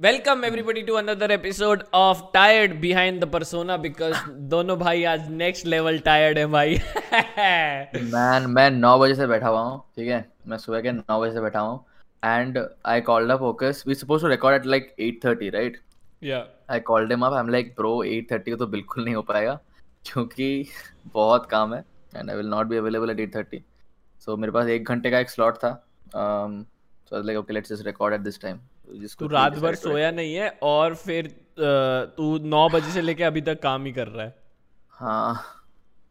Welcome everybody to another episode of tired behind the persona because दोनों भाई आज next level tired है भाई। मैन मैं नौ बजे से बैठा हुआ हूँ ठीक है? मैं सुबह के नौ बजे से बैठा हूँ। And I called up okay so we suppose to record at like 8:30 right yeah I called him up I am like bro 8:30 को तो बिल्कुल नहीं हो पाएगा क्योंकि बहुत काम है and I will not be available at 8:30 so मेरे पास एक घंटे का एक स्लॉट था। Um so I was like okay let's just record तू रात भर सोया नहीं है और फिर तू नौ बजे से लेके अभी तक काम ही कर रहा है। हाँ।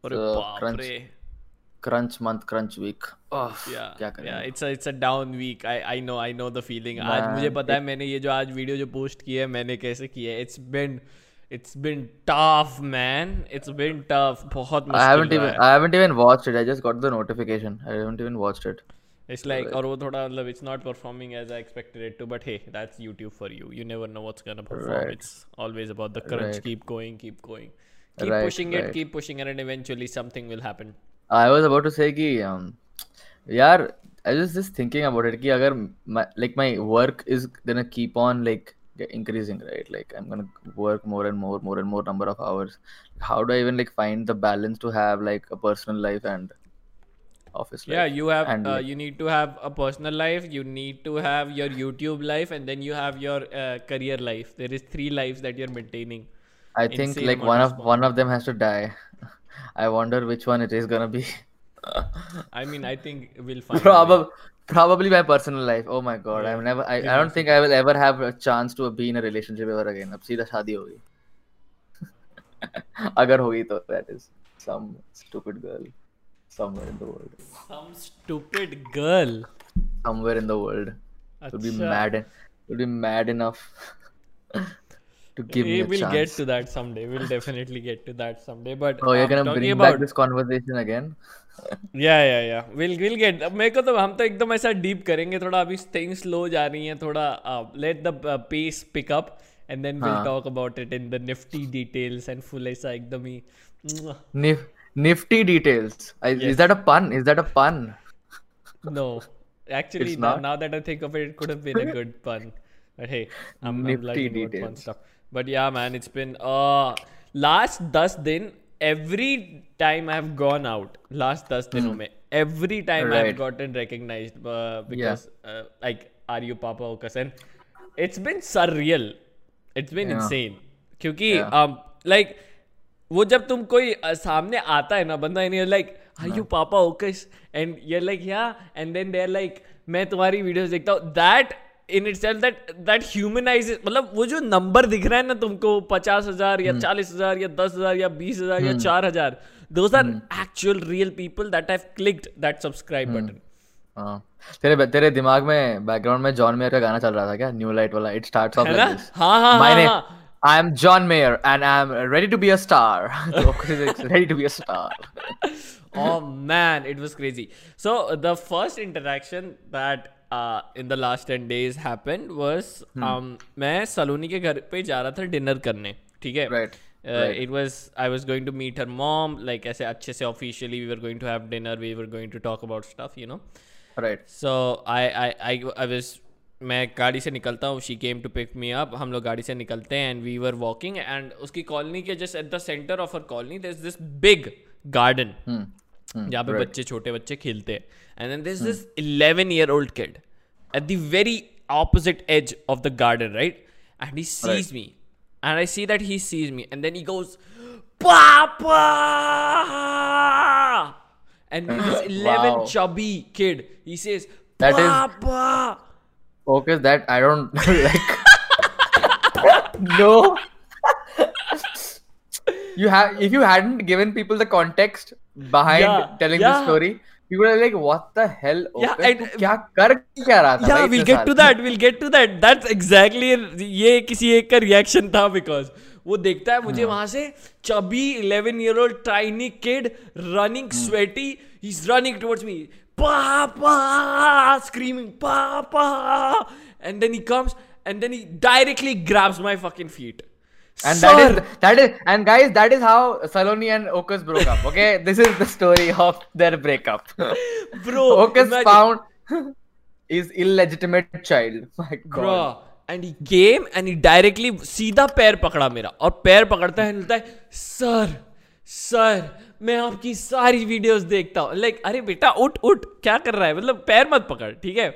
अरे So, बाप रे। क्रंच मंथ क्रंच वीक क्या करें? It's it's a down week I I know I know the feeling आज मुझे पता है मैंने ये जो आज वीडियो जो पोस्ट की है मैंने कैसे की है? It's been it's been tough man it's been tough बहुत I haven't even I haven't even watched it. I just got the notification. I haven't even watched it. It's like, और वो थोड़ा मतलब it's not performing as I expected it to, but hey, that's YouTube for you. You never know what's gonna perform. Right. It's always about the crunch. Right. Keep going, keep going, keep Right, pushing it, right. keep pushing it, and eventually something will happen. I was about to say कि um, यार I was just thinking about it कि अगर my, like my work is gonna keep on like get- increasing right like I'm gonna work more and more more and more number of hours how do I even like find the balance to have like a personal life and office life Yeah, you have and uh, like, you need to have a personal life. You need to have your YouTube life, and then you have your uh, career life. There is three lives that you're maintaining. I think insane like amount one of of one of them has to die I wonder which one it is gonna be I mean, I think we'll find. a way. Probably, probably my personal life. Oh my god, I'm never. I, I don't think I will ever have a chance to be in a relationship ever again. अब सीधा शादी होगी. अगर होगी तो that is some stupid girl Somewhere in the world. Some stupid girl. Somewhere in the world would be अच्छा. mad. Would be mad enough to give we me we a will chance. get to that someday. We'll definitely get to that someday. But Oh, you're um, gonna bring about back this conversation again? या या या will will get मेरे को तो हम तो एकदम ऐसा डीप करेंगे थोड़ा अभी थिंग्स स्लो जा रही हैं थोड़ा let the pace pick up and then will हाँ. Talk about it in the nifty details and full ऐसा एकदम ही Nif- nifty details. I, Is that a pun? Is that a pun? No actually It's not? now that I think of it it could have been a good pun but hey I'm, I'm Nifty liking about fun details. stuff but yeah man it's been uh last 10 दिन every time I have gone out last 10 दिनों में every time I have Right. gotten recognized uh, because uh, like are you Papa Okas and it's been surreal it's been Yeah. insane क्योंकि Yeah. um, like वो जब तुम कोई सामने आता है ना बंदा and you're like are you Papa okay so and you're like yeah and then they are like मैं तुम्हारी वीडियोस देखता हूँ. That in itself that that humanize मतलब वो जो नंबर दिख रहा है ना तुमको पचास हज़ार या चालीस हज़ार या दस हज़ार या बीस हज़ार या चार हज़ार those are actual real people that have clicked that subscribe button हाँ। तेरे तेरे दिमाग में बैकग्राउंड में जॉन मेयर का गाना चल रहा था क्या? न्यू लाइट वाला it starts off like this हाँ हाँ My हाँ। name हाँ I am John Mayer and I am ready to be a star. So, Chris is ready to be a star. oh man, it was crazy. So the first interaction that uh, in the last 10 days happened was um, मैं सलोनी के घर पे जा रहा था dinner करने ठीक है Right, Uh, right. it was I was going to meet her mom like ऐसे अच्छे से officially we were going to have dinner we were going to talk about stuff you know Right. so I I I I was मैं गाड़ी से निकलता हूँ she came to pick me up हम लोग गाड़ी से निकलते हैं and we were walking and उसकी कॉलोनी के just at the centre of uh colony this this big garden जहाँ पे बच्चे छोटे बच्चे खेलते हैं। And this this eleven year old kid at the very opposite edge of the garden right and he sees me and I see that he sees me and then he goes Papa and eleven chubby kid he sees that is Papa papa Okay, that I don't like. no. you have if you hadn't given people the context behind Yeah, telling yeah. the story, people are like, "What the hell? Yeah, Okay, and- तू क्या कर क्या रहा था yeah भाई we'll इतने get to साल?" that we'll get to that that's exactly ये किसी एक का रिएक्शन था बिकॉज वो देखता है मुझे वहां से chubby 11 year old tiny kid running sweaty he is running towards me पापा screaming papa and then he comes and then he directly grabs my fucking feet And that Sir! is that is and guys, that is how Saloni and Okus broke up. Okay, this is the story of their breakup. bro Okus imagine- found his illegitimate child. My God. Bro, and he came and he directly सीधा पैर पकड़ा मेरा और पैर पकड़ता है बोलता है सर सर मैं आपकी सारी वीडियोस देखता हूँ। लाइक अरे बेटा उठ उठ क्या कर रहा है? मतलब पैर मत पकड़ ठीक है?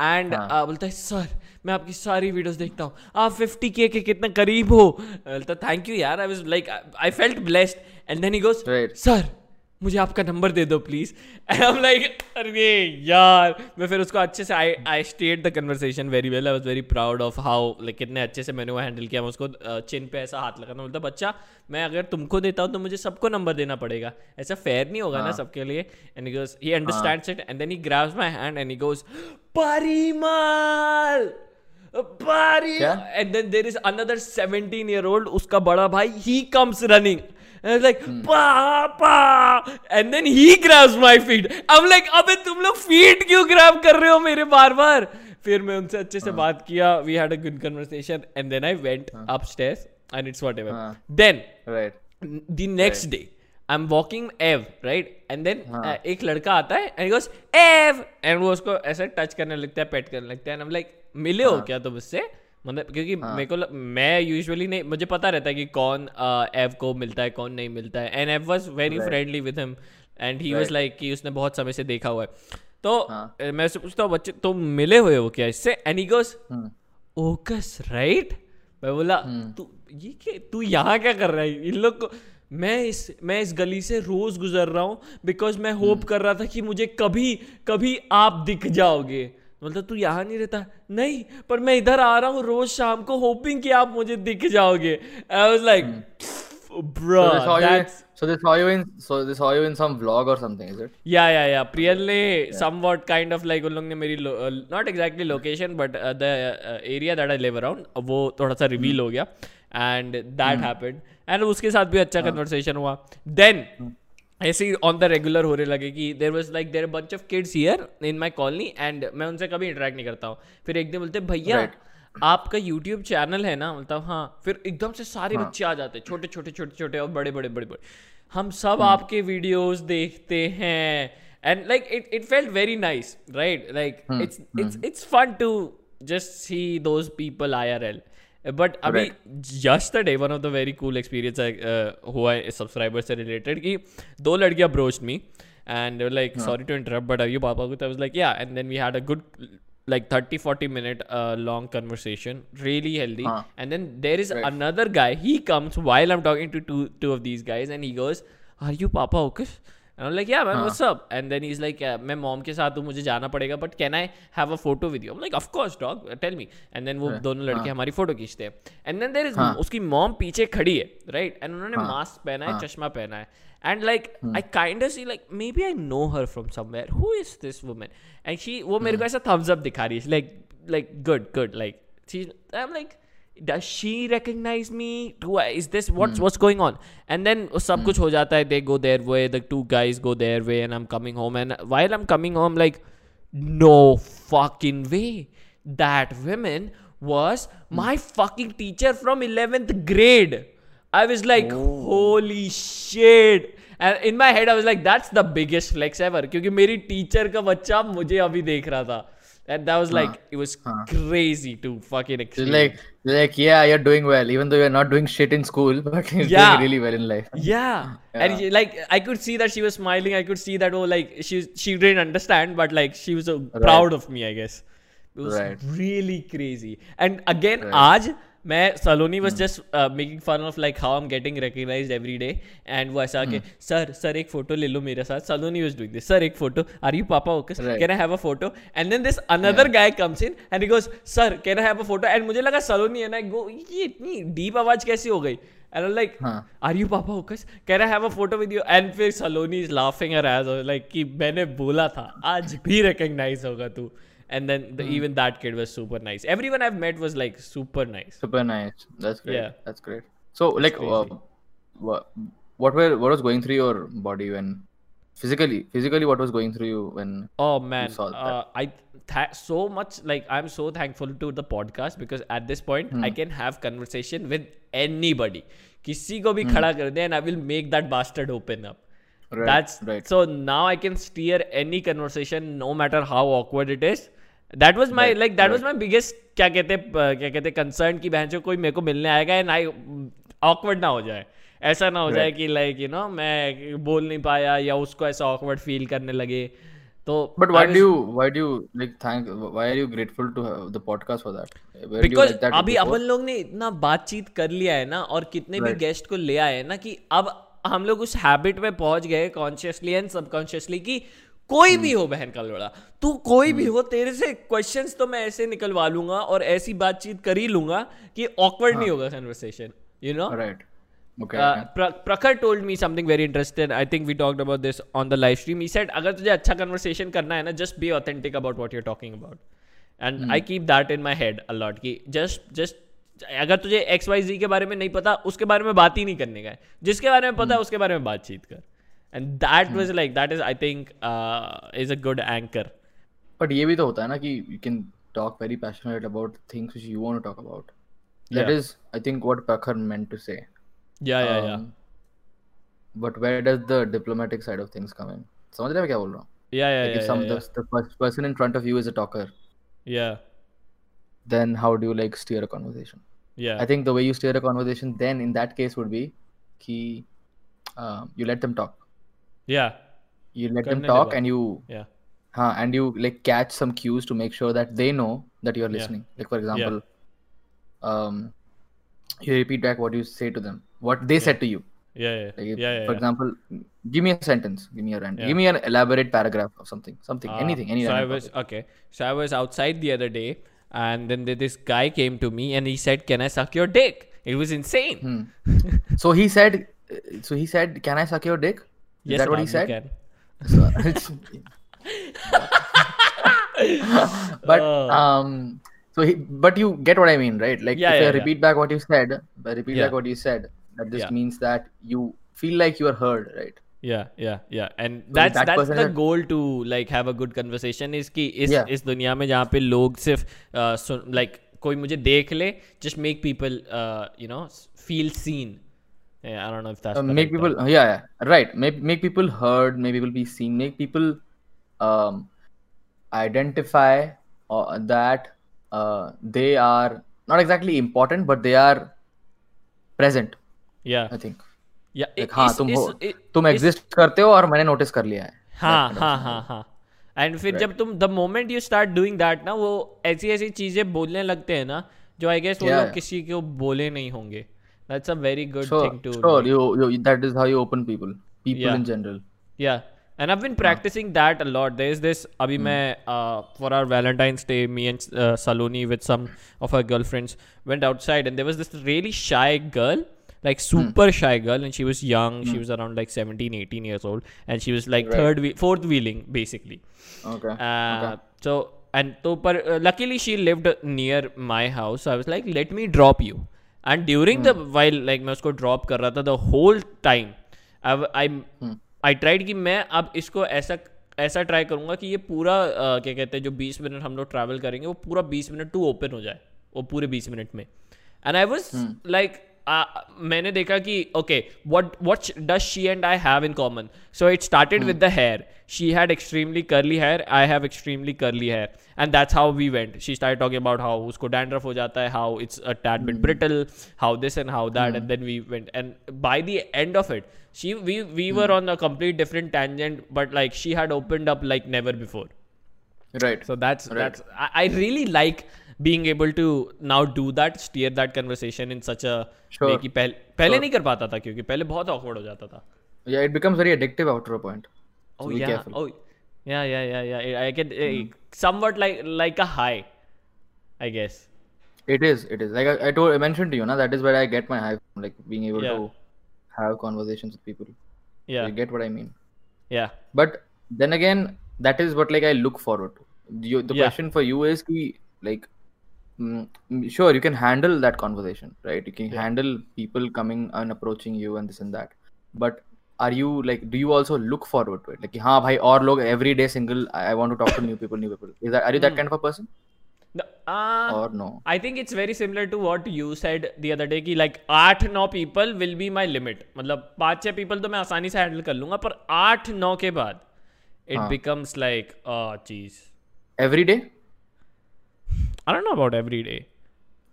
एंड बोलता है सर मैं आपकी सारी वीडियोस देखता हूँ। आप फिफ्टी के के कितने करीब हो? बोलता थैंक यू यार I was like I felt blessed and then he goes. Sir मुझे आपका नंबर दे दो please and I am like अरे यार मैं फिर उसको अच्छे से I I state the conversation very well I was very proud of how like कितने अच्छे से मैंने वो हैंडल किया. मैं उसको चिन पे ऐसा हाथ लगाना बोलता बच्चा मैं अगर तुमको देता हूँ तो मुझे सबको नंबर देना पड़ेगा. ऐसा फेयर नहीं होगा ना सबके लिए. And he goes he. Understands it and then he grabs my hand and he goes Parimal Pari! क्या? And then there is another 17 year उसका बड़ा भाई, ही comes running. And I was like, hmm. pa, pa. And then he grabs my feet. I'm like, अबे तुम लोग feet क्यों grab कर रहे हो मेरे बार बार फिर मैं उनसे अच्छे से हाँ। बात किया we had a good conversation and then I went upstairs and it's whatever then the next day I am walking Ev right and then एक लड़का आता है एंड गोस एव एंड वो उसको ऐसे टच करने लगता है पेट करने लगता है एंड आई लाइक मिले हो। हाँ। क्या तुम उससे? मतलब क्योंकि हाँ. मेरे को मैं यूजुअली नहीं मुझे पता रहता है कि कौन एव को मिलता है कौन नहीं मिलता है। And Ev was very friendly with him and he was like कि उसने बहुत समय से देखा हुआ है। तो हाँ. मैं उससे पूछता हूँ बच्चे तुम मिले हुए हो क्या इससे? And he goes hmm. Okays right मैं बोला तू ये क्या तू यहाँ क्या कर रहा है? इन लोग को मैं इस मैं इस गली से रोज गुजर रहा हूँ बिकॉज़ मैं होप कर रहा था कि मुझे कभी कभी आप दिख जाओगे। मतलब तू यहाँ नहीं रहता? नहीं पर मैं इधर आ रहा हूँ रोज शाम को होपिंग कि आप मुझे दिख जाओगे. I was like bro So they saw you. That's So they saw you in. So they saw you in some vlog or something, is it? या या या प्रियल ने समवॉट काइंड ऑफ़ लाइक उन लोग ने मेरी not exactly location but the area that I live around वो थोड़ा सा रिवील हो गया. एंड दैट हैपेंड एंड उसके साथ भी अच्छा कन्वर्सेशन हुआ. देन ऐसे ही ऑन द रेगुलर होने लगे कि there was like there bunch of kids here in my colony and मैं उनसे कभी इंटरेक्ट नहीं करता हूँ। फिर एक दिन बोलते भैया Right. आपका यूट्यूब चैनल है ना? मतलब हाँ। फिर एकदम से सारे हाँ. बच्चे आ जाते हैं छोटे छोटे छोटे छोटे और बड़े बड़े बड़े बड़े। हम सब आपके वीडियोस देखते हैं। And like it it felt very nice right like it's it's it's fun to just see those people I R L but अभी yesterday one of the very cool experience हुआ है सब्सक्राइबर से related कि दो लड़कियां approach me and like sorry to interrupt but you पापा को was like yeah and then we had a good like 30 40 minute uh, long conversation really healthy Huh. and then there is Right. another guy he comes while i'm talking to two two of these guys and he goes are you papa okay and i'm like yeah man what's up and then he's like yeah, मैं mom के साथ हूँ मुझे जाना पड़ेगा but can I have a photo with you I'm like of course dog tell me and then वो दोनों लड़के हमारी फोटो खींचते हैं and then there is उसकी mom पीछे खड़ी है right and उन्होंने मास्क पहना है चश्मा पहना है and like I kind of see like maybe I know her from somewhere who is this woman and she वो मेरे को ऐसा thumbs up दिखा रही है like like good good like she I'm like does she recognize me do I, is this what's what's going on and then सब कुछ हो जाता है they go their way the two guys go their way and I'm coming home and while I'm coming home like no fucking way that woman was my fucking teacher from 11th grade I was like, holy shit. And in my head, I was like, that's the biggest flex ever. क्योंकि मेरी teacher का बच्चा मुझे अभी देख रहा था. and that was like, it was crazy to fucking experience. like, like, yeah, you're doing well, even though you're not doing shit in school, but you're Yeah. doing really well in life. yeah. and she- like I could see that she was smiling. I could see that oh like she she didn't understand, but like she was uh, so proud of me. I guess it was Right. really crazy. And again, आज मैं Saloni was just making fun of like how I am getting recognise every day and वो ऐसा कि hmm. Sir sir एक photo ले लो मेरे साथ. Saloni was doing this sir एक photo are you Papa okay can I have a photo and then this another guy comes in and because sir can I have a photo and मुझे लगा सलोनी है ना गो ये इतनी deep आवाज़ कैसी हो गई? And I'm like, huh. are you Papa Hokas? Can I have a photo with you? And फिर सलोनी is laughing her ass like कि मैंने बोला था आज भी recognize होगा तू. and then the, even that kid was super nice everyone I've met was like super nice Super nice. That's great. Yeah. That's great. So, like, uh, what, what were what was going through your body when physically, physically, what was going through you when? Oh man, saw that. uh, I th- so much like I'm so thankful to the podcast because at this point Hmm. I can have conversation with anybody. किसी को भी Hmm. खड़ा कर दे and I will make that bastard open up. Right, That's right. so now I can steer any conversation no matter how awkward it is That was Right, like that was. My biggest क्या कहते हैं क्या कहते हैं concern कि बहन जो कोई मेरे को मिलने आएगा एंड आई ऑकवर्ड ना हो जाए ऐसा ना हो right. जाए कि लाइक यू नो मैं बोल नहीं पाया या उसको ऐसा ऑकवर्ड फील करने लगे तो why do you like thank why are you grateful to have the podcast for that? Were you because अभी अपन लोग ने इतना बातचीत कर लिया है ना और कितने right. भी गेस्ट को ले आए ना कि अब हम लोग उस हैबिट में पहुँच गए कॉन्शियसली एंड सबकॉन्शियसली कि कोई हम्म। भी हो बहन का लोड़ा तू कोई भी हम्म। हो तेरे से क्वेश्चंस तो मैं ऐसे निकलवा लूँगा और ऐसी बातचीत कर ही लूँगा कि ऑकवर्ड हाँ. नहीं होगा conversation you know right Prakhar told me something very interested I think we talked about this on the live stream E set अगर तुझे अच्छा कन्वर्सेशन करना है ना just be authentic about what you're talking about and I keep that in my head a lot की just just अगर तुझे x Y जी के बारे में नहीं पता उसके बारे में बात ही नहीं करने का है। जिसके बारे में पता है hmm. उसके बारे में बातचीत कर। And that was like that is I think is a good anchor but ये भी तो होता है ना कि you can talk very passionately about things which you want to talk about. That is I think, what Prakhar meant to say. Yeah, yeah, yeah. Um, but where does the diplomatic side of things come in? समझ रहे हो क्या बोल रहा हूँ? Yeah, yeah, yeah. If some the, first person in front of you is a talker. Yeah. Then how do you like steer a conversation? Yeah. I think the way you steer a conversation then in that case would be, कि uh, you let them talk yeah. You let them talk and you yeah. Huh, and you like catch some cues to make sure that they know that you're listening. Yeah. like for example yeah. um you repeat back what you say to them what they yeah. said to you. Yeah yeah. Like if, yeah, for example give me a sentence. Give me a rant. Give me an elaborate paragraph of something. Something. Uh, anything. Anything so i was topic. okay. So i was outside the other day and then this guy came to me and he said can i suck your dick? It was insane. Hmm. so he said so he said can i suck your dick? Is Yes, that what he ma'am, you said? can. So it's- but Oh. um so he but you get what i mean right like Yeah, if yeah, i yeah. repeat back what you said but repeat Yeah. back what you said that this Yeah. means that you feel like you are heard right Yeah, yeah, yeah. And So that's that that's person the had- goal to like have a good conversation is कि इस Yeah. इस दुनिया में जहाँ पे लोग सिर्फ uh, सुन like कोई मुझे देख ले just make people uh, you know feel seen. Yeah, I don't know if that's uh, make right people term. yeah, yeah right make make people heard make people be seen make people um identify uh, that uh, they are not exactly important but they are present Yeah, i think yeah. like हाँ इस- तुम इस- हो इ- तुम इस- exist करते हो और मैंने नोटिस कर लिया है हाँ हाँ हाँ हाँ एंड फिर जब तुम the moment you start doing that ना वो ऐसी ऐसी चीज़ें बोलने लगते हैं ना जो आई गेस वो Yeah, लोग yeah. किसी को बोले नहीं होंगे That's a very good sure, thing to. Sure, you, you, that is how you open people, people yeah. in general. Yeah, and I've been practicing yeah. that a lot. There's this. Abhi mm. Main, uh, for our Valentine's Day, me and uh, Saloni with some of our girlfriends went outside, and there was this really shy girl like hmm. super mm. shy girl and she was young mm. she hmm. was around like 17 18 years old and she was like right. third wheel, fourth wheeling basically okay, uh, okay. so and so but uh, luckily she lived near my house so i was like let me drop you And during the while like मैं उसको drop कर रहा था the whole time I I tried tried कि मैं अब इसको ऐसा ऐसा ट्राई करूँगा कि ये पूरा uh, क्या कहते हैं जो 20 मिनट हम लोग ट्रैवल करेंगे वो पूरा 20 मिनट टू ओपन हो जाए वो पूरे 20 मिनट में। एंड आई वाज लाइक मैंने देखा कि okay what what does she and I have in common so it started with the hair she had extremely curly hair i have extremely curly hair and that's how we went she started talking about how usko dandruff ho jata hai how it's a tad bit brittle how this and how that and then we went and by the end of it she we we were on a complete different tangent but like she had opened up like never before right so that's Right. that's I, I really like being able to now do that steer that conversation in such a Sure. way कि पहले पहले नहीं कर पाता था क्योंकि पहले बहुत awkward हो जाता था yeah it becomes very addictive after a point so oh be yeah careful oh yeah yeah yeah yeah I- i get eh, somewhat like like a high i guess it is it is like I, I told I mentioned to you na, that is where I get my high from, like being able Yeah. to have conversations with people yeah you get what I mean yeah but then again that is what like I look forward to you, the Yeah. question for you is ki, like mm, mm, sure you can handle that conversation right you can Yeah. handle people coming and approaching you and this and that but are you like do you also look forward to it like हाँ भाई और लोग every day single I, I want to talk to new people new people is that are you that Hmm. kind of a person No, uh, or no I think it's very similar to what you said the other day कि like आठ नौ people will be my limit मतलब पाँच छः people तो मैं आसानी से handle कर लूंगा पर आठ नौ के बाद it हाँ. becomes like oh jeez every day I don't know about every day,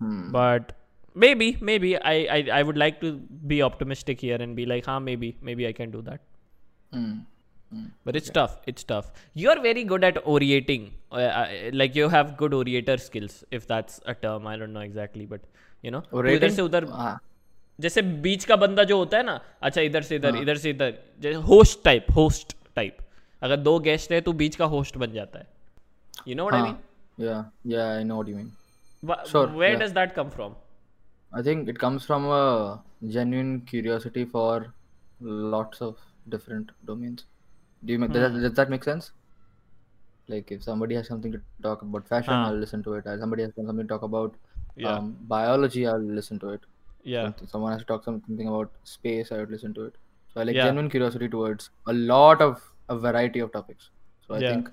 Hmm. but maybe, maybe I, I, I would like to be optimistic here and be like, huh, maybe, maybe I can do that. Hmm. But it's tough. It's tough. You're very good at orating. Uh, uh, like you have good orator skills, if that's a term. I don't know exactly, but you know, तू इधर Orating? से उधर हाँ. जैसे बीच का बंदा जो होता है ना अच्छा इधर से इधर इधर से इधर जैसे होस्ट टाइप होस्ट टाइप अगर दो गेस्ट है तो बीच का होस्ट बन जाता है यू नो व्हाट आई हाँ. yeah, yeah, I know what you mean. But sure, where yeah. does that come from? I think it comes from a genuine curiosity for lots of different domains. Do you make, hmm. does, that, hmm. does that make sense? Like if somebody has something to talk about fashion, huh. I'll listen to it. If somebody has something to talk about yeah. um, biology, I'll listen to it. Yeah. Someone has to talk something about space, I would listen to it. So I like yeah. genuine curiosity towards a lot of a variety of topics. So I yeah. think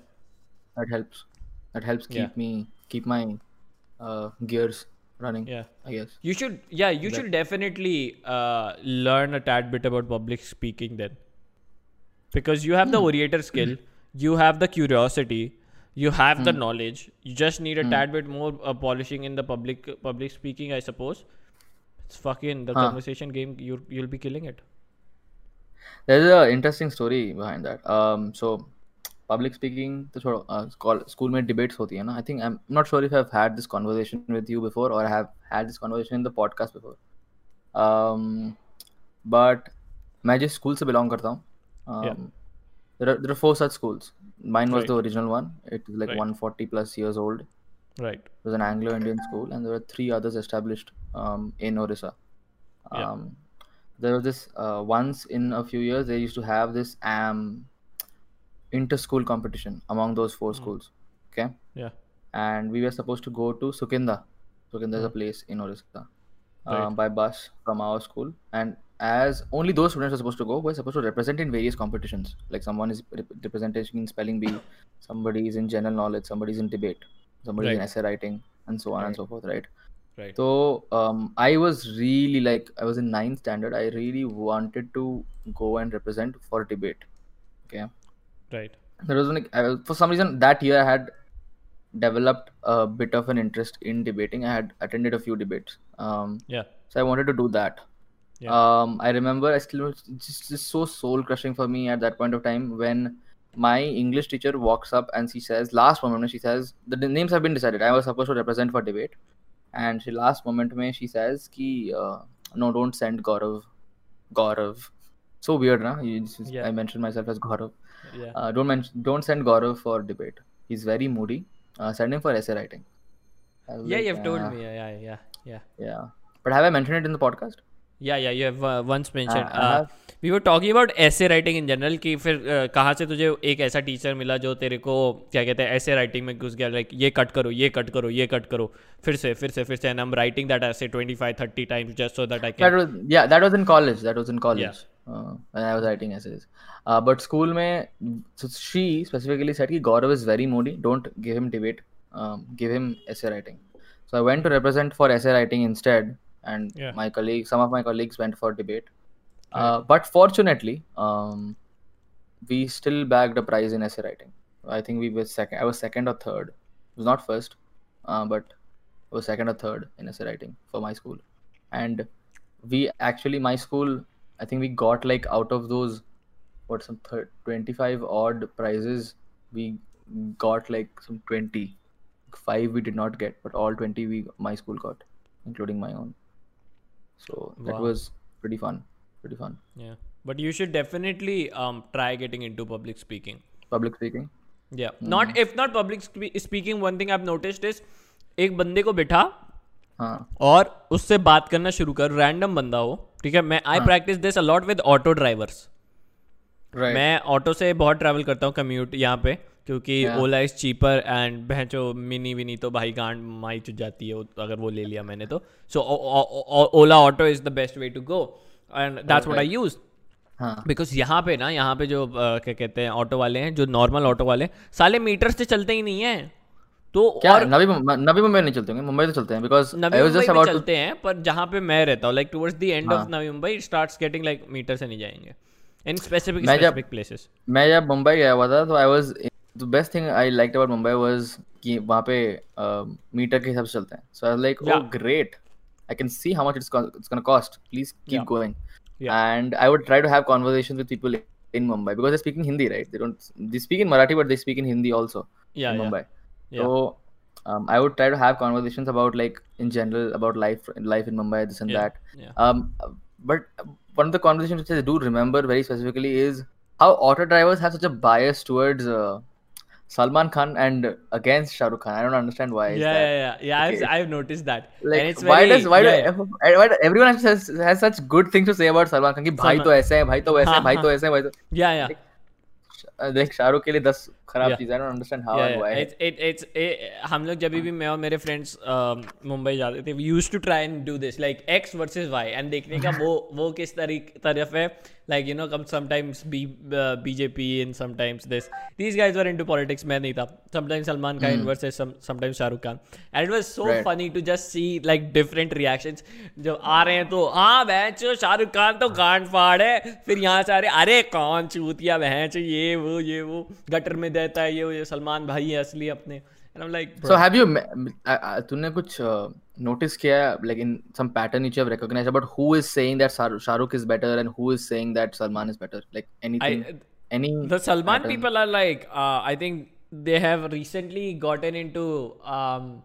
that helps. That helps keep Yeah. me keep my uh, gears running. Yeah. I guess. You should, yeah, you should definitely uh, learn a tad bit about public speaking then. Because you have the orator skill, you have the curiosity, you have the knowledge. You just need a tad bit more uh, polishing in the public public speaking, I suppose. It's fucking the Huh. conversation game. You you'll be killing it. There's a interesting story behind that. Um, so public speaking, तो छोड़ो uh, school school में debates होती है ना. I think I'm not sure if I've had this conversation with you before or I have had this conversation in the podcast before. Um, but मैं जिस school से belong करता हूँ, um, Yeah. there are there are four such schools. Mine was Right. the original one. It is like Right. 140 plus years old. Right. It was an Anglo-Indian school, and there were three others established um, in Orissa. Yeah. Um, there was this uh, once in a few years they used to have this um, inter-school competition among those four schools. Okay, Yeah. and we were supposed to go to Sukinda. Sukinda is a place in Orissa. Right. Um, by bus from our school, and as only those students are supposed to go, we're supposed to represent in various competitions. Like someone is rep- representation in spelling bee, somebody is in general knowledge, somebody is in debate, somebody is in essay writing, and so on and so forth. Right. Right. So um, I was really like I was in ninth standard. I really wanted to go and represent for debate. Okay. Right. There was like I for some reason that year I had developed a bit of an interest in debating. I had attended a few debates. Um, Yeah. so I wanted to do that. Yeah. Um, I remember I still just, just so soul crushing for me at that point of time when my English teacher walks up and she says, last moment, she says, the, names have been decided. I was supposed to represent for debate. And she last moment mein she says ki uh, no don't send Gaurav Gaurav so weird na you just, Yeah. I mentioned myself as Gaurav Yeah. uh, don't mention don't send Gaurav for debate he's very moody uh, send him for essay writing I was yeah, like, you've told "Ah, me. Yeah, yeah, yeah, yeah. yeah but have I mentioned it in the podcast Yeah, yeah, you have uh, once mentioned. I Uh, have- we were talking about essay writing in general कि फिर uh, कहाँ से तुझे एक ऐसा teacher मिला जो तेरे को क्या कहते हैं ऐसे राइटिंग में घुस गया लाइक ये कट करो ये कट करो ये कट करो फिर से फिर से फिर से and I am writing that ऐसे 25 30 times just so that I That can was yeah, that was in college. That was in college. Uh, when I was writing essays. Uh, but school mein, so she specifically said कि Gaurav is very moody. Don't give him debate. Um, give him essay writing. So I went to represent for essay writing instead, and Yeah. my colleagues, some of my colleagues went for debate. Uh, but fortunately, um, we still bagged a prize in essay writing. I think we were second. I was second or third. It was not first, uh, but I was second or third in essay writing for my school. And we actually, my school, I think we got like out of those, what, some thir- 25 odd prizes, we got like some 20. Five we did not get, but all 20 we my school got, including my own. So that Wow. was pretty fun. Pretty fun. yeah but you should definitely um try getting into public speaking Public speaking. yeah not if not public spe- speaking one thing i've noticed is एक बंदे को बिठा हाँ और उससे बात करना शुरू कर रैंडम बंदा हो ठीक है मैं I practice this a lot with auto drivers. मैं ऑटो से बहुत ट्रैवल करता हूँ कम्यूट यहाँ पे क्योंकि ओला इज़ चीपर एंड भैंचो मिनी विनी तो भाई गांड माई चुट जाती है अगर वो ले लिया मैंने तो। So Ola auto is the best way to go and that's what I use हाँ। बिकॉज़ यहाँ पे ना यहाँ पे जो क्या कहते हैं ऑटो वाले हैं जो नॉर्मल ऑटो वाले साले मीटर से चलते ही नहीं है। तो क्या और नवी नवी मुंबई नहीं चलते होंगे? मुंबई तो चलते हैं बिकॉज़ नवी मुंबई में चलते हैं पर जहाँ पे मैं रहता हूँ like towards the end of Navi Mumbai starts getting like meter से नहीं जाएँगे। इन स्पेसिफिक स्पेसिफिक प्लेसेस मैं जब मुंबई गया हुआ था तो I was the best thing I liked about Mumbai was कि वहाँ पे मीटर के हिसाब से चलते हैं। So I like oh great I can see how much it's it's gonna cost please keep going and I would try to have conversations with people in Mumbai because they speaking Hindi right they don't they speak in Marathi but they speak in Hindi also in Mumbai Yeah. So um, I would try to have conversations about like in general about life life in Mumbai this and yeah. that. Yeah. Um, but one of the conversations which I do remember very specifically is how auto drivers have such a bias towards uh, Salman Khan and against Shah Rukh Khan. I don't understand why. Yeah, yeah, yeah, yeah. I've, I've, noticed that. Like, it's why does why, yeah. do, why everyone has, has such good things to say about Salman Khan? Ki, bhai to aise hai, bhai to aise hai, bhai to aise hai, bhai to. Yeah, yeah. Like, देख शाहरुख के लिए दस खराब Yeah. चीज़ I understand how it, it's, it, हम लोग जब भी मैं और मेरे फ्रेंड्स मुंबई जाते थे we use to try and do this like X versus Y and देखने का वो वो किस तरीक तरफ़ है like you know come sometimes B BJP in sometimes this this guys were into politics मैं नहीं था. Sometimes Salman Khan in versus sometimes Shahrukh Khan and it was so funny to just see like different reaction जब आ रहे हैं तो हाँ बहच शाहरुख खान तो गांड फाड़ है. फिर यहाँ से आ रहे अरे कौन चूतिया बहच ये वो ये वो गटर में देता है ये वो ये सलमान भाई है असली अपने. And I'm like, so have you uh, uh, तूने कुछ uh, notice kiya like in some pattern which you have recognized about who is saying that Shahrukh is better and who is saying that Salman is better? Like anything, I, any the Salman pattern? people are like uh, I think they have recently gotten into um,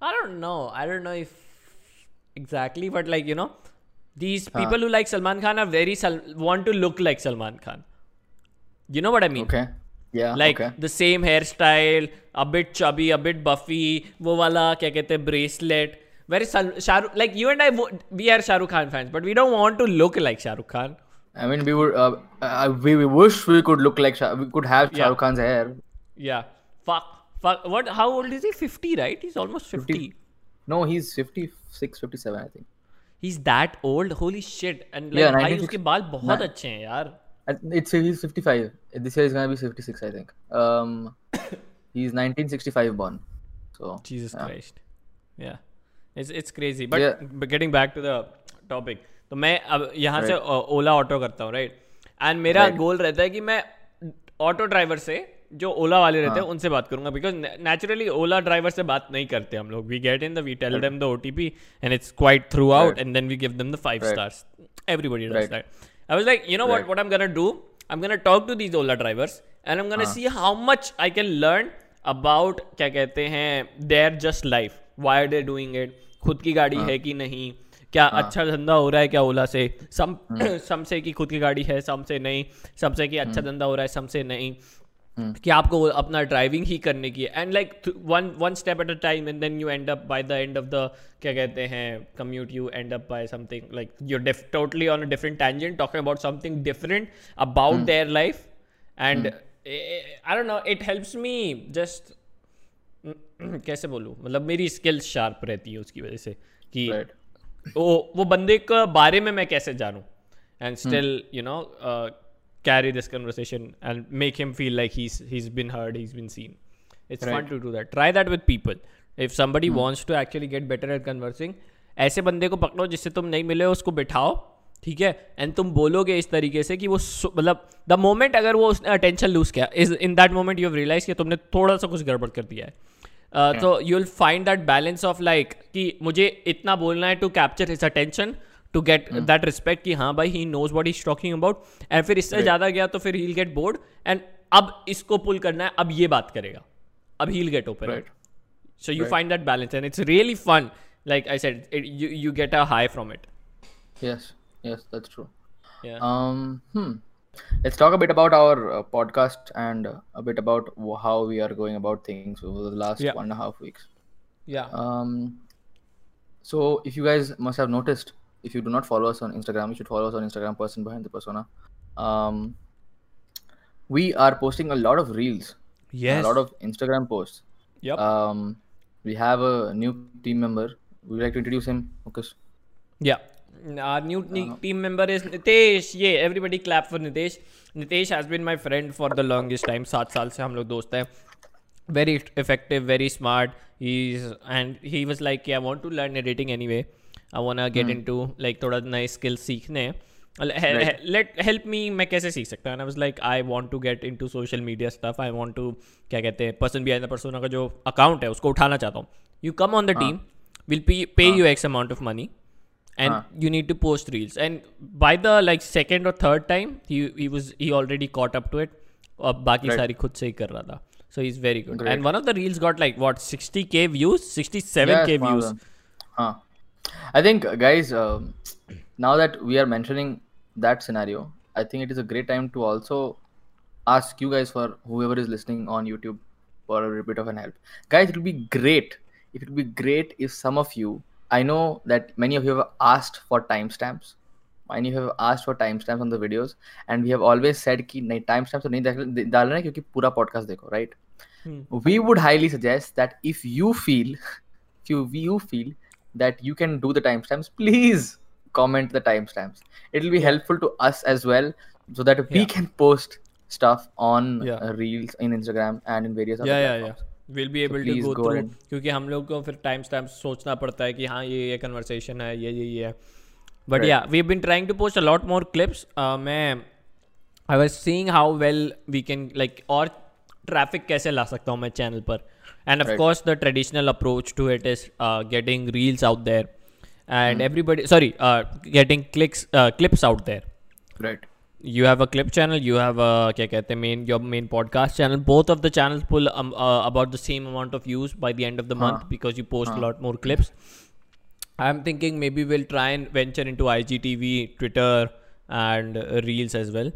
I don't know I don't know if exactly but like you know these huh. people who like Salman Khan are very sal. want to look like Salman Khan. You know what I mean? Okay Yeah. like okay. the same hairstyle, a bit chubby, a bit buffy, वो वाला क्या कहते हैं bracelet. Very Shahrukh, like you and I, wo- we are Shah Rukh Khan fans, but we don't want to look like Shah Rukh Khan. I mean, we would. Uh, uh, we, we wish we could look like Shah. We could have Shah Yeah. Rukh Khan's hair. Yeah. Fuck. Fuck. What? How old is he? 50, right? He's almost 50. No, he's 56, 57, I think. He's that old? Holy shit. And like, Yeah, भाई 1960 उसके बाल बहुत अच्छे हैं यार. I- It's he's 55. This year he's gonna be 56, I think. Um, he's 1965 born. So Jesus yeah. Christ. Yeah. It's it's crazy. But Yeah. but getting back to the topic. तो मैं अब यहाँ से ओला ऑटो करता हूँ राइट एंड मेरा Right. Goal रहता है कि मैं ऑटो ड्राइवर से जो ओला वाले रहते हैं हाँ। उनसे बात करूंगा बिकॉज नेचुरली ओला ड्राइवर से बात नहीं करते हम लोग we get in the we tell them the OTP and it's quite through out Right. And then we give them the five Right. Stars everybody does Right. That I was like, you know what? Right. What I'm gonna do? I am gonna talk to these Ola drivers and I am gonna see how much I can learn about क्या कहते हैं their just life why are there doing it खुद की गाड़ी हाँ। है। कि नहीं क्या हाँ। अच्छा धंधा हो रहा है क्या ओला से? सम हाँ। सम से कि खुद की गाड़ी है सम से नहीं सम से कि अच्छा धंधा हो रहा है सम से नहीं। कि आपको अपना ड्राइविंग ही करने की and like one one step at a time and then you end up by the end of the क्या कहते हैं commute you end up by something like you totally on a different tangent talking about something different about their life and I don't know it helps me just कैसे बोलूँ? मतलब मेरी skills sharp रहती है उसकी वजह से कि Right. वो वो बंदे के बारे में मैं कैसे जानूँ? And still you know carry this conversation and make him feel like he's he's been heard he's been seen it's right. fun to do that try that with people if somebody hmm. wants to actually get better at conversing ऐसे बंदे को पकड़ो जिससे तुम नहीं मिले हो उसको बिठाओ ठीक है एंड तुम बोलोगे इस तरीके से कि वो मतलब द मोमेंट अगर वो उसने अटेंशन लूज किया is in that moment you realise कि तुमने थोड़ा सा कुछ गड़बड़ कर दिया है तो you will find that balance of like कि मुझे इतना बोलना है to capture his attention to get that respect कि हाँ भाई he knows what is talking about and फिर इससे ज़्यादा गया तो फिर हील गेट बोर्ड एंड अब इसको पुल करना है अब ये बात करेगा अब he'll get open Right. so you Right. find that balance and it's really fun like i said it, you, you get a high from it Yes. Yes, that's true. yeah Um. Hmm. Let's talk a bit about our uh, podcast and uh, a bit about w- how we are going about things over the last Yeah. one and a half weeks. yeah Um, so if you guys must have noticed, if you do not follow us on Instagram, you should follow us on Instagram, person behind the persona. Um, we are posting a lot of reels, and yes a lot of Instagram posts. yep Um, we have a new team member. Would you like to introduce him, Mukesh? yeah our new ne- team member is nitesh yeah everybody clap for nitesh nitesh has been my friend for the longest time सात साल से हम लोग दोस्त हैं very effective very smart he's and he was like yeah, i want to learn editing anyway I want to get into like थोड़ा नए skills सीखने लेट हेल्प मी मैं कैसे सीख सकता हूँ like I want to get into social media stuff I want to क्या कहते हैं पर्सन बी आई पर्सोना का जो अकाउंट है उसको उठाना चाहता हूँ you come on the team will pay you X amount of money and you need to post reels and by the like second और third time he already caught up to it अब बाकी right. सारी खुद से ही कर रहा था so is very good and one of the reels got like what sixty K views sixty seven K views हाँ I think, uh, guys, um, now that we are mentioning that scenario, I think it is a great time to also ask you guys for whoever is listening on YouTube for a bit of an help. Guys, it would be great. It would be great if some of you, I know that many of you have asked for timestamps. Many of you have asked for timestamps on the videos, and we have always said कि नहीं timestamps तो नहीं डाल- डालना है क्योंकि पूरा podcast देखो, right? Hmm. we would highly suggest that if you feel if you, you feel that you can do the timestamps please comment the timestamps it will be helpful to us as well so that we Yeah. can post stuff on Yeah. uh, reels in instagram and in various other या या या platforms will be able to please go go through ahead. क्योंकि हम लोग को फिर time stamp सोचना पड़ता है कि हाँ ये ये कन्वर्सेशन है ये ये ये है बट Right. या we been trying to post a lot more clips मैं I was seeing how well we can like और ट्रैफिक कैसे ला सकता हूँ मैं चैनल पर and of right. course the traditional approach to it is uh, getting reels out there and mm. everybody sorry uh, getting clicks uh, clips out there right you have a clip channel you have a kya kehte main your main podcast channel both of the channels pull um, uh, about the same amount of views by the end of the huh. month because you post huh. a lot more clips i'm thinking maybe we'll try and venture into igtv twitter and uh, reels as well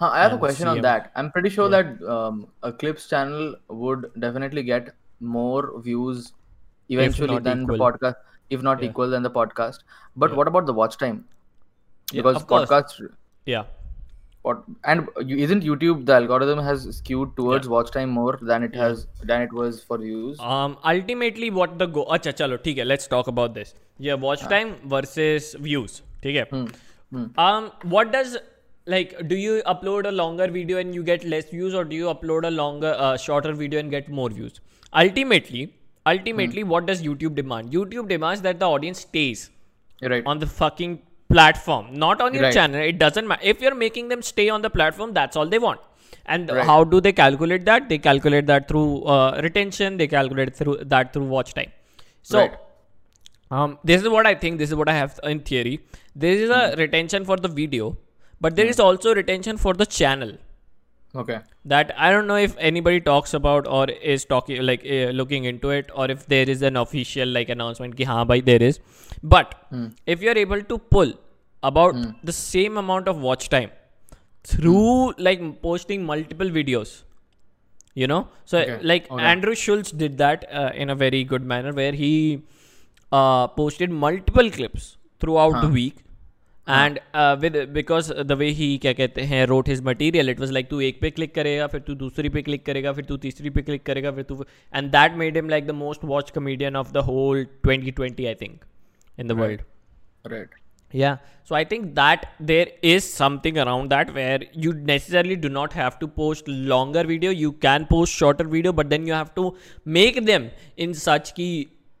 Huh, I have a and question on CM. that. I'm pretty sure that um, a clips channel would definitely get more views eventually not than the equal. podcast, if not Yeah. equal than the podcast. But Yeah. what about the watch time? Yeah, Because of course. podcasts, yeah what, and you, isn't YouTube the algorithm has skewed towards watch time more than it has than it was for views? um ultimately what the go अच्छा चलो ठीक है let's talk about this yeah watch time versus views ठीक है um what does like do you upload a longer video and you get less views or do you upload a longer uh, shorter video and get more views? Ultimately ultimately what does youtube demand? Youtube demands that the audience stays right. on the fucking platform not on your Right. channel. It doesn't matter if you're making them stay on the platform that's all they want. And Right. how do they calculate that? They calculate that through uh, retention they calculate through that through watch time. So Right. um, this is what i think this is what i have in theory. There is a retention for the video but there is also retention for the channel. Okay. that I don't know if anybody talks about or is talking like uh, looking into it or if there is an official like announcement ki bhai there is. But if you're able to pull about the same amount of watch time through like posting multiple videos you know? So Okay, like okay. andrew schulz did that uh, in a very good manner where he uh, posted multiple clips throughout the week and uh, with because the way he क्या कहते हैं wrote his material it was like तू एक पे click करेगा फिर तू दूसरी पे click करेगा फिर तू तीसरी पे click करेगा फिर तू and that made him like the most watched comedian of the whole 2020 I think in the world Right. yeah so i think that there is something around that where you necessarily do not have to post longer video you can post shorter video but then you have to make them in such ki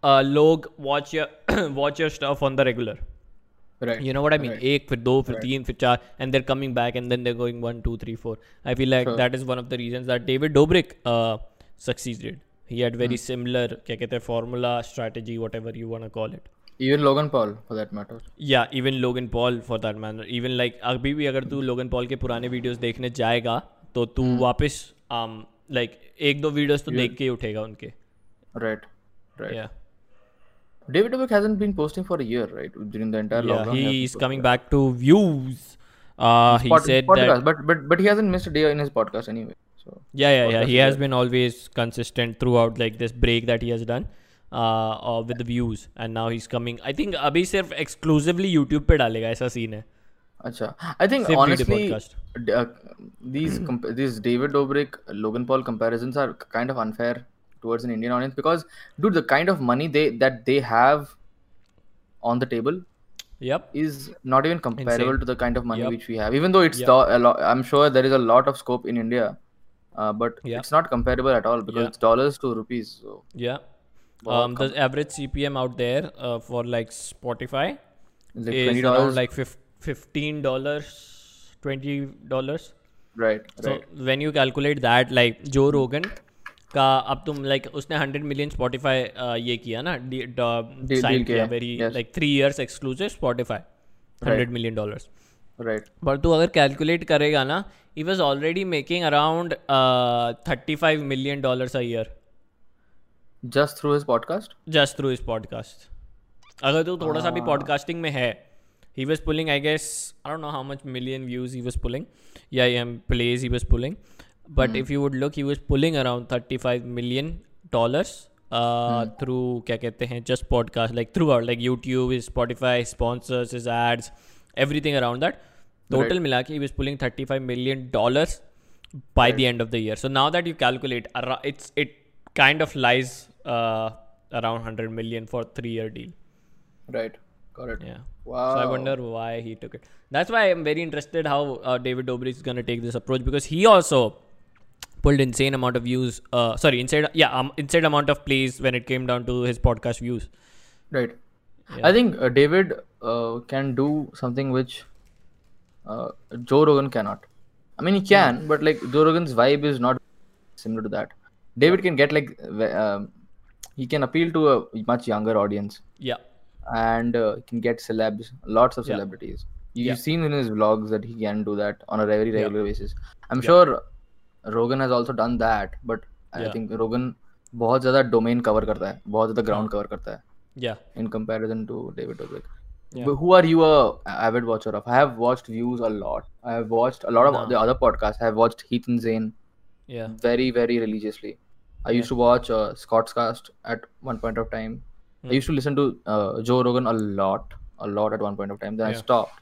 uh, log watch your watch your stuff on the regular Right. you know what i mean Right. एक फिर दो फिर तीन फिर चार and they're coming back and then they're going one two three four i feel like Sure. that is one of the reasons that david dobrik uh, succeeded he had very Hmm. similar क्या कहते हैं formula strategy whatever you want to call it Even Logan Paul, for that matter. या even Logan Paul for that manner even like अभी भी अगर तू Logan Paul के पुराने वीडियोस देखने जाएगा तो तू वापस लाइक एक दो वीडियोस तो देख के ही उठेगा उनके Right. Right. या David Dobrik hasn't been posting for a year, right? During the entire yeah lockdown. he he hasn't is posted. coming back to views uh he Pod- said podcast, that but but but he hasn't missed a day in his podcast anyway. So yeah yeah yeah podcast he is has there. been always consistent throughout like this break that he has done uh, uh with the views and now he's coming i think अभी सिर्फ exclusively youtube पे डालेगा ऐसा scene है Acha. I think Same video honestly, podcast. d- uh, these comp- these David Dobrik, Logan Paul comparisons are kind of unfair towards an Indian audience because, dude, the kind of money they that they have on the table yep is not even comparable Insane. to the kind of money Yep. which we have. Even though it's Yep. a lot, I'm sure there is a lot of scope in India, uh, but Yeah. it's not comparable at all because Yeah. it's dollars to rupees. So yeah Wow, um the average cpm out there uh, for like spotify it's like is twenty around like fif- 15 dollars 20 dollars right so right when you calculate that like joe rogan का अब तुम like like, उसने hundred million Spotify ये किया ना sign uh, किया very like three years exclusive Spotify hundred million dollars right पर तू अगर कैलकुलेट करेगा ना he was already making around thirty five million dollars a year just through his podcast just through his podcast अगर तू थोड़ा सा भी पॉडकास्टिंग में है he was pulling i guess i don't know how much million views he was pulling yeah yeah plays he was pulling was pulling but if you would look he was pulling around thirty five million dollars through क्या कहते हैं just podcast like through out like YouTube Spotify sponsors is ads everything around that total मिला के he was pulling thirty five million dollars by the end of the year. So now that you calculate, arou- it's it kind of lies uh, around 100 million for three year deal. right got it Yeah. wow So I wonder why he took it. That's why I'm very interested how uh, David Dobrik is gonna take this approach because he also pulled insane amount of views. Uh, sorry, insane yeah, um, insane amount of plays when it came down to his podcast views. right Yeah. i think uh, david uh, can do something which uh, joe rogan cannot i mean he can but like joe rogan's vibe is not similar to that david can get like um, he can appeal to a much younger audience Yeah. and uh, can get celebs lots of Yeah. celebrities you've Yeah. seen in his vlogs that he can do that on a very Yeah. regular basis i'm Yeah. sure rogan has also done that but i Yeah. think rogan बहुत ज़्यादा domain cover करता है बहुत ज़्यादा ground cover करता है Yeah. in comparison to David Dobrik. Yeah. But who are you a avid watcher of? I have watched views a lot. I have watched a lot of No. the other podcasts. I have watched Heath and Zane Yeah. very, very religiously. I used to watch uh, Scott's Cast at one point of time. I Hmm. used to listen to uh, Joe Rogan a lot, a lot at one point of time. Then I Yeah. stopped.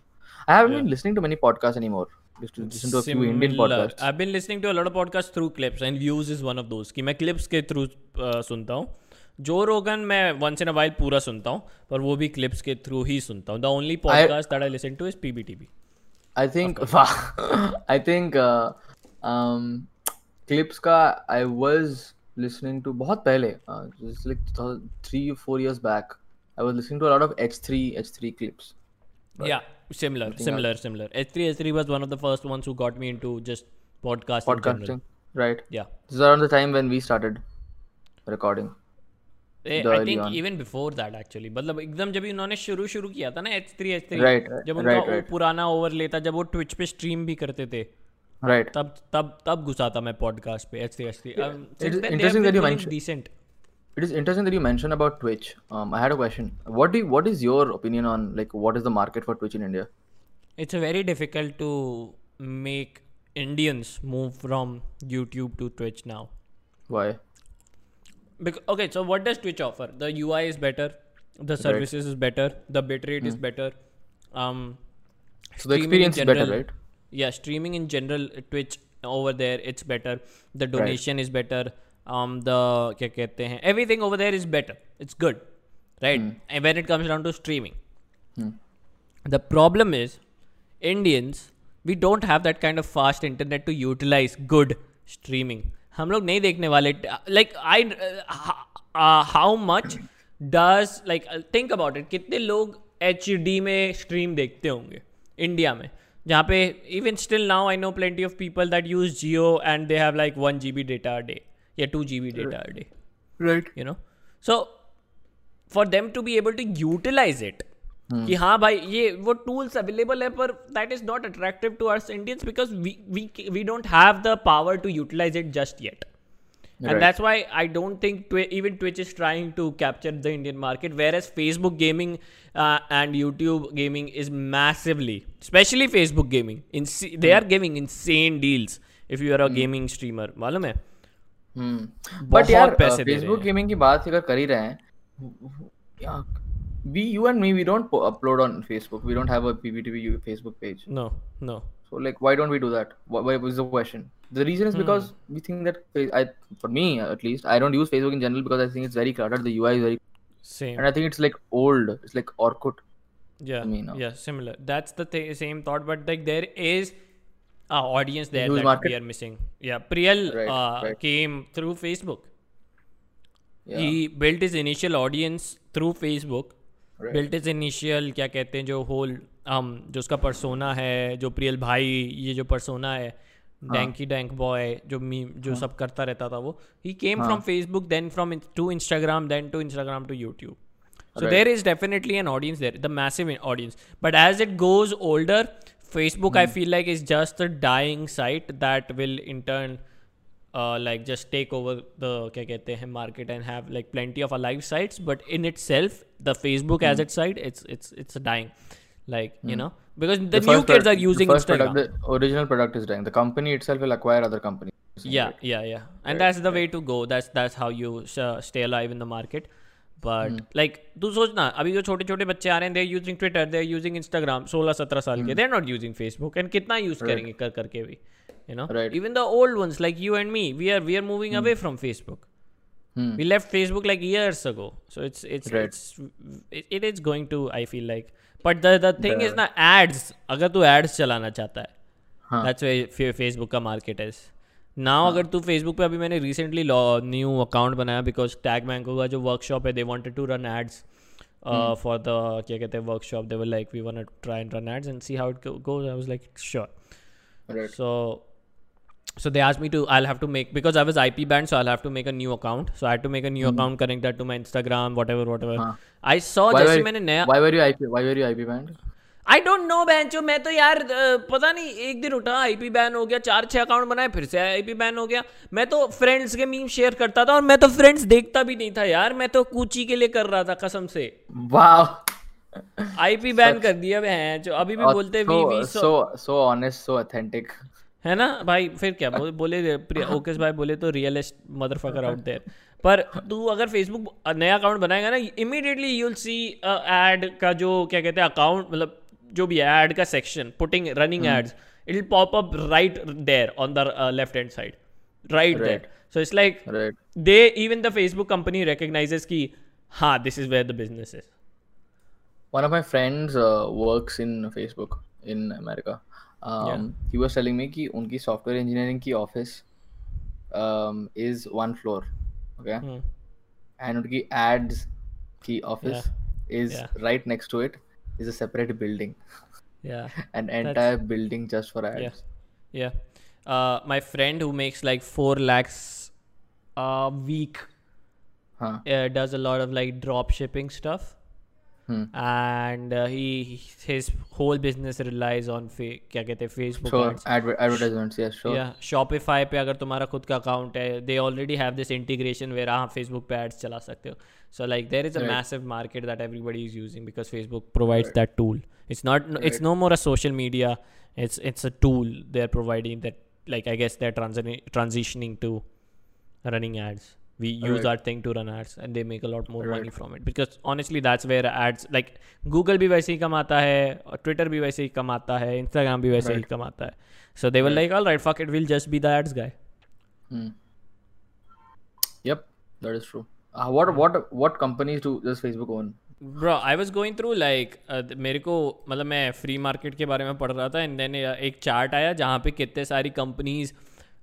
I haven't Yeah. been listening to many podcasts anymore. listen to a few Indian podcasts. I've been listening to a lot of podcasts through clips and views is one of those. कि मैं clips के through uh, सुनता हूँ। जो रोगन मैं once in a while पूरा सुनता हूँ पर वो भी क्लिप्स के थ्रू ही सुनता हूँ। The only podcast that I listen to is PBTB I think I think clips का आई वॉज़ लिसनिंग टू बहुत पहले like 3 4 years back I was listening to a lot of H3 H3 clips yeah. Similar similar similar H3 H3 was one of the first ones who got me into just podcasting. podcasting right yeah this is around the time when we started recording Eh, The I think on. even before that actually मतलब एकदम जब इन्होंने शुरू शुरू किया था ना H3 H3 Right, जब उनका right, right. पुराना ओवर लेता जब वो ट्विच पे स्ट्रीम भी करते थे right तब तब तब घुसा था मैं पॉडकास्ट पे H three H three it is interesting that you mentioned- decent it is interesting that you mentioned about Twitch. Um, I had a question. What do you, what is your opinion on like what is the market for Twitch in India? It's very difficult to make Indians move from YouTube to Twitch now. Why? Because okay so what does Twitch offer? The UI is better the services is better the bitrate is better um so the experience is better right? Yeah streaming in general twitch over there it's better the donation is better um the क्या कहते हैं everything over there is better it's good right and when it comes down to streaming Hmm. the problem is indians we don't have that kind of fast internet to utilize good streaming हम लोग नहीं देखने वाले like I uh, how much does like think about it कितने लोग H में stream देखते होंगे इंडिया में जहाँ पे even still now I know plenty of people that use Jio and they have like one G B data a day या two G B data a day right you know so for them to be able to utilize it कि हाँ भाई ये वो tools available है पर that is not attractive to us Indians because we we don't have the power to utilise it just yet and Right. that's why I don't think Twi- even Twitch is trying to capture the Indian market, whereas Facebook gaming uh, and YouTube gaming is massively, especially Facebook gaming. Inse- they are giving insane deals if you are a mm. gaming streamer. मालूम है? हम्म but यार पैसे दे Facebook हैं। Gaming की बात अगर कर ही रहे हैं we you and me we don't po- upload on facebook we don't have a pptv facebook page No, no. so like why don't we do that what, what was the question the reason is because Hmm. we think that fa- i for me at least i don't use facebook in general because i think it's very cluttered the ui is very Same. and i think it's like old it's like orkut Yeah, me now. yeah, similar. That's the th- same thought, but like there is a audience there Huge that market. we are missing. Yeah, Priyal Right, uh, right. came through Facebook. yeah He built his initial audience through Facebook. Right. Built his initial क्या कहते हैं जो whole um, जो उसका persona है जो प्रियल भाई ये जो परसोना है डैंकी डैंक बॉय जो मी जो सब करता रहता था वो he came from Facebook then from to Instagram then to Instagram to YouTube So Right. there is definitely an audience there, the massive audience. But as it goes older, Facebook I feel like is just a dying site that will in turn uh, like just take over the क्या कहते हैं market and have like plenty of alive sites. But in itself, the Facebook as its site, it's it's it's dying. Like you know because the, new first kids pro- are using the first Instagram. Product, the original product is dying. The company itself will acquire other companies. yeah yeah yeah and that's the way to go that's that's how you uh, stay alive in the market But like तू सोचना अभी जो छोटे छोटे बच्चे आ रहे हैं they using Twitter they using Instagram 16 17 साल के they are not using Facebook and कितना यूज़ करेंगे कर करके भी you know even the old ones like you and me we are we are moving away from Facebook Hmm. we left facebook like years ago. So it's it's Right. it's it, it is going to i feel like but the the thing is ना ads अगर तू ads चलाना चाहता है हाँ. that's where Facebook का market is. Now अगर तू फेसबुक पे अभी मैंने रिसेंटली न्यू अकाउंट बनाया बिकॉज़ टैग बैंको का जो वर्कशॉप है they wanted to run ads for the क्या कहते हैं workshop they were like we want try and run ads and see how it goes I was like sure Right. so so they asked me to i'll have to make because i was ip banned so i'll have to make a new account so i had to make a new mm-hmm. account connect that to my instagram whatever whatever हाँ. i saw Why जैसे were, मैंने नया why were you IP? Why were you IP banned? I don't know बैंचो मैं तो यार पता नहीं एक दिन उठा आईपी बैन हो गया चार छह अकाउंट बनाए फिर से आईपी बैन हो गया। मैं तो फ्रेंड्स के मीम शेयर करता था और मैं तो फ्रेंड्स देखता भी नहीं था यार मैं तो कूची के लिए कर रहा था कसम से। Wow. आईपी बैन कर दिया हैं जो अभी भी बोलते we so so honest, so है ना? भाई फिर क्या बोले, बोले ओकेश भाई बोले तो रियलिस्ट मदरफकर आउट देयर पर तू अगर फेसबुक नया अकाउंट बनाएगा ना immediately you will see ad का जो क्या कहते हैं अकाउंट मतलब जो भी एड का section putting running ads it will pop up right there on the left hand side right there. So it's like Right. They even the Facebook company recognises कि हाँ this is where the business is One of my friends uh, works in Facebook in America. Um, He was telling me कि उनकी software engineering की office um, is one floor, okay? Hmm. And उनकी ads की office is Yeah. right next to it is a separate building, Yeah. an entire building just for ads. Yeah. Yeah. Uh, my friend who makes like four lakhs a week Huh. uh, does a lot of like drop shipping stuff. Hmm. And uh, he his whole business relies on fa- क्या कहते हैं Facebook Sure. ads. Adver- advertisements, yes, sure. Yeah, Shopify पे अगर तुम्हारा खुद का account है they already have this integration where हाँ Facebook पे ads चला सकते हो so like there is a Right. massive market that everybody is using because Facebook provides that tool it's not it's no more a social media it's it's a tool they're providing that like I guess they're transi- transitioning to running ads We use Right. our thing to run ads and they make a lot more money from it because honestly that's where ads like Google भी वैसे ही कमाता है Twitter भी वैसे ही कमाता है Instagram भी वैसे ही Right. कमाता है so they were like all right fuck it we'll just be the ads guy Hmm. Yep, that is true. Uh, what what what companies do does Facebook own? Bro I was going through like मेरे को मतलब मैं free market के बारे में पढ़ रहा था एंड देन एक चार्ट आया जहाँ पे कितने सारी कंपनीज़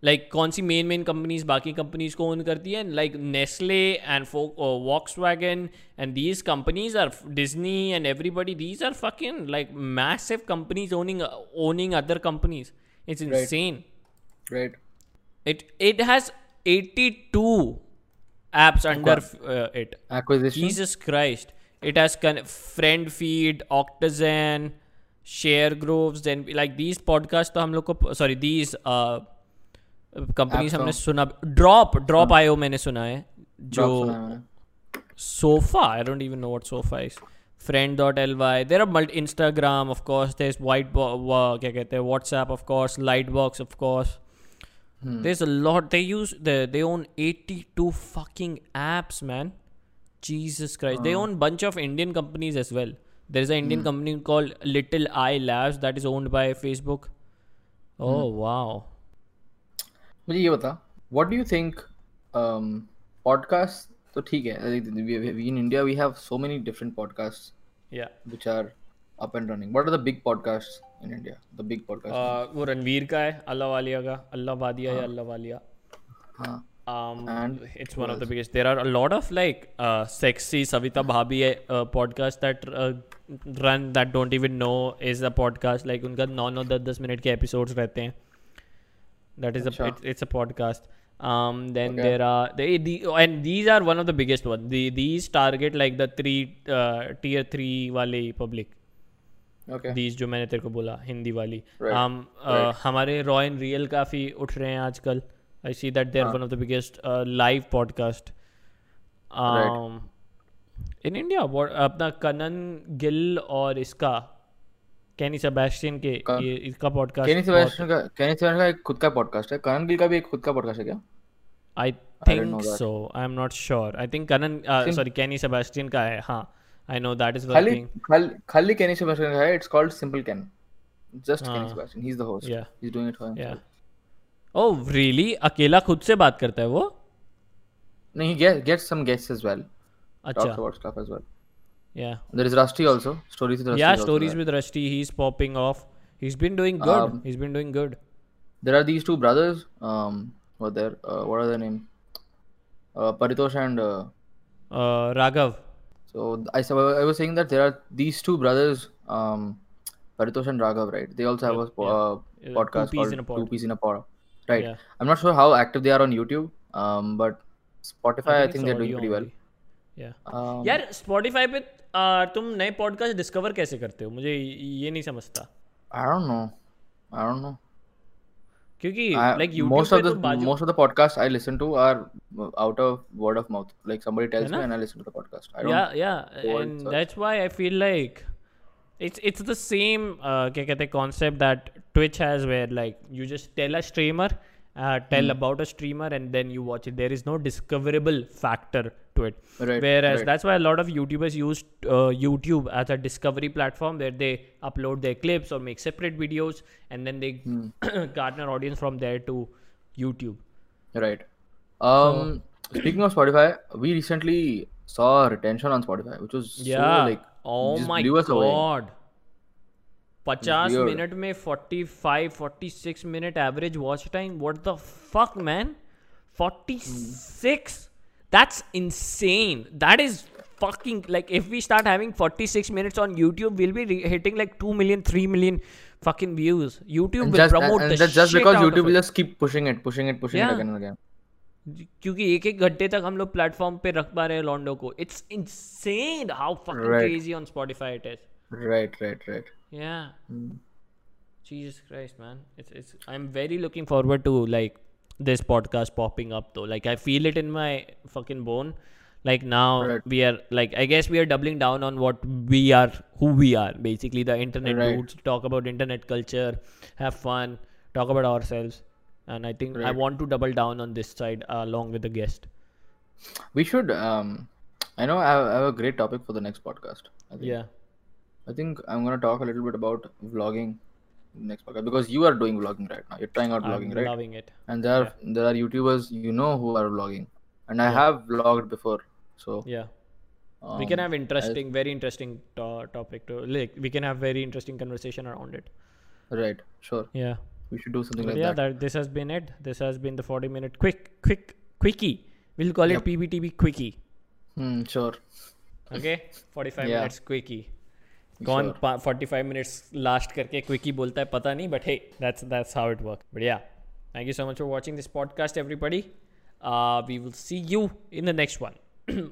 लाइक कौन सी मेन मेन कंपनीज़ बाकी कंपनीज़ को ओन करती है like Nestle and Volkswagen and these companies are Disney and everybody these are fucking like massive companies owning owning other companies it's Right. it it has 82 apps under uh, it Acquisition. jesus christ it has con- friend feed octazen share groves then like these podcasts तो हम लोग को these uh, companies हमने सुना drop drop आयो मैंने सुना है जो sofa I don't even know what sofa is friend dot L Y there are malt Instagram of course there is white क्या कहते हैं WhatsApp of course light box of course there is a lot they use they own eighty two fucking apps man Jesus Christ. Uh. They own bunch of Indian companies as well. There is an Indian mm. company called Little Eye Labs that is owned by Facebook. Oh mm. wow. मुझे ये बता what do you think podcast तो ठीक है in India we have so many different podcast या which are up and running what are the big podcast in India the big podcast वो रणवीर का है अल्लाह वालिया का अल्लाह वादिया है। अल्लाह वालिया। हाँ। Um and it's one of the biggest. There are a lot of like uh, sexy savita bhabhi uh, podcast that uh, run that don't even know is a podcast. Like उनका 9 और 10 10 minute के episodes रहते हैं। That is a अच्छा. it, it's a podcast. Um, then Okay. there are they the and these are one of the biggest ones. The these target like the three uh, tier three वाले public. Okay. these जो मैंने तेरे को बोला हिंदी वाली Right. um, uh, Right. हमारे raw and real काफ़ी उठ रहे हैं आजकल आई सी दैट देर हाँ. One of the biggest live podcast Right. In India अपना कनन गिल और इसका कैनी सेबेस्टियन के ये इसका पॉडकास्ट केनी सेबेस्टियन का केनी सेबेस्टियन का एक खुद का पॉडकास्ट है। करण गिल का भी एक खुद का पॉडकास्ट है क्या? I think so I am not sure I think Sim- sorry Kenny Sebastian का है हाँ। I know that is working खाली खाली केनी सेबेस्टियन का है it's called simple can just Kenny. Sebastian he is the host he is doing it for yeah oh really अकेला खुद से बात करता है वो? नहीं he get, gets some guests as well. talks अच्छा about stuff as Yeah. There is Rusty also. Stories with Rusty. Yeah, stories with Rusty. He's popping off. He's been doing good. Um, He's been doing good. There are these two brothers. Um, what there? uh, what are their name? Uh, Paritosh and uh, uh, Raghav. So I I was saying that there are these two brothers. Um, Paritosh and Raghav, right? They also have a, uh, yeah. podcast two peas in a pod. Two piece in a pod. Right. Yeah. I'm not sure how active they are on YouTube. Um, but Spotify, I think, I think they're doing pretty only. well. Yeah. Um, yeah, Spotify with. Uh, तुम नए podcast discover कैसे करते हो मुझे ये नहीं समझता I don't know I don't know क्योंकि लाइक यूट्यूब most पे of the तो बाजू most of the podcasts I listen to are uh, out of word of mouth. Like somebody tells ना? me and I listen to the podcast. I don't. yeah yeah go and and search. that's why i feel like it's it's the same uh, क्या कहते हैं concept that twitch has where like you just tell a streamer uh, tell Hmm. about a streamer and then you watch it there is no discoverable factor to it Right, whereas right. that's why a lot of youtubers use uh, youtube as a discovery platform where they upload their clips or make separate videos and then they Hmm. garner audience from there to youtube Right. Um. speaking of Spotify, we recently saw retention on Spotify, which was yeah so like oh my god. away. पचास minute में 45 46 minute average watch time what the fuck man 46 that's insane that is fucking like if we start having 46 minutes on youtube we'll be re- hitting like 2 million 3 million fucking views youtube And will just, promote and and the just shit because YouTube will just keep pushing it, pushing it, pushing Yeah. it again and again. क्योंकि एक एक घंटे तक हम लोग platform पे रख पा रहे हैं लॉन्डो को it's insane how fucking Right. crazy on spotify it is Right, right, right. Yeah. Hmm. Jesus Christ, man. It's it's I'm very looking forward to like this podcast popping up though. Like I feel it in my fucking bone. Like now Right. we are like I guess we are doubling down on what we are who we are. Basically the internet Right. dudes talk about internet culture, have fun, talk about ourselves. And I think I want to double down on this side uh, along with the guest. We should. Um. I know I have, I have a great topic for the next podcast. Yeah. I think I'm gonna talk a little bit about vlogging next podcast because you are doing vlogging right now. You're trying out vlogging, I'm right? loving it. And there are there are YouTubers you know who are vlogging, and I have vlogged before, so Yeah. um, we can have interesting, very interesting to- topic to like. We can have very interesting conversation around it. right, sure, Yeah. we should do something But like yeah, that. that. this has been it. This has been the 40 minute quick, quick, quickie. We'll call Yep. it PBTB quickie. Hmm, sure. Okay? 45 Yeah. minutes quickie. Gone forty five minutes last करके quickie बोलता है पता नहीं but hey that's that's how it work बढ़िया thank you so much for watching this podcast everybody we will see you in the next one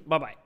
bye bye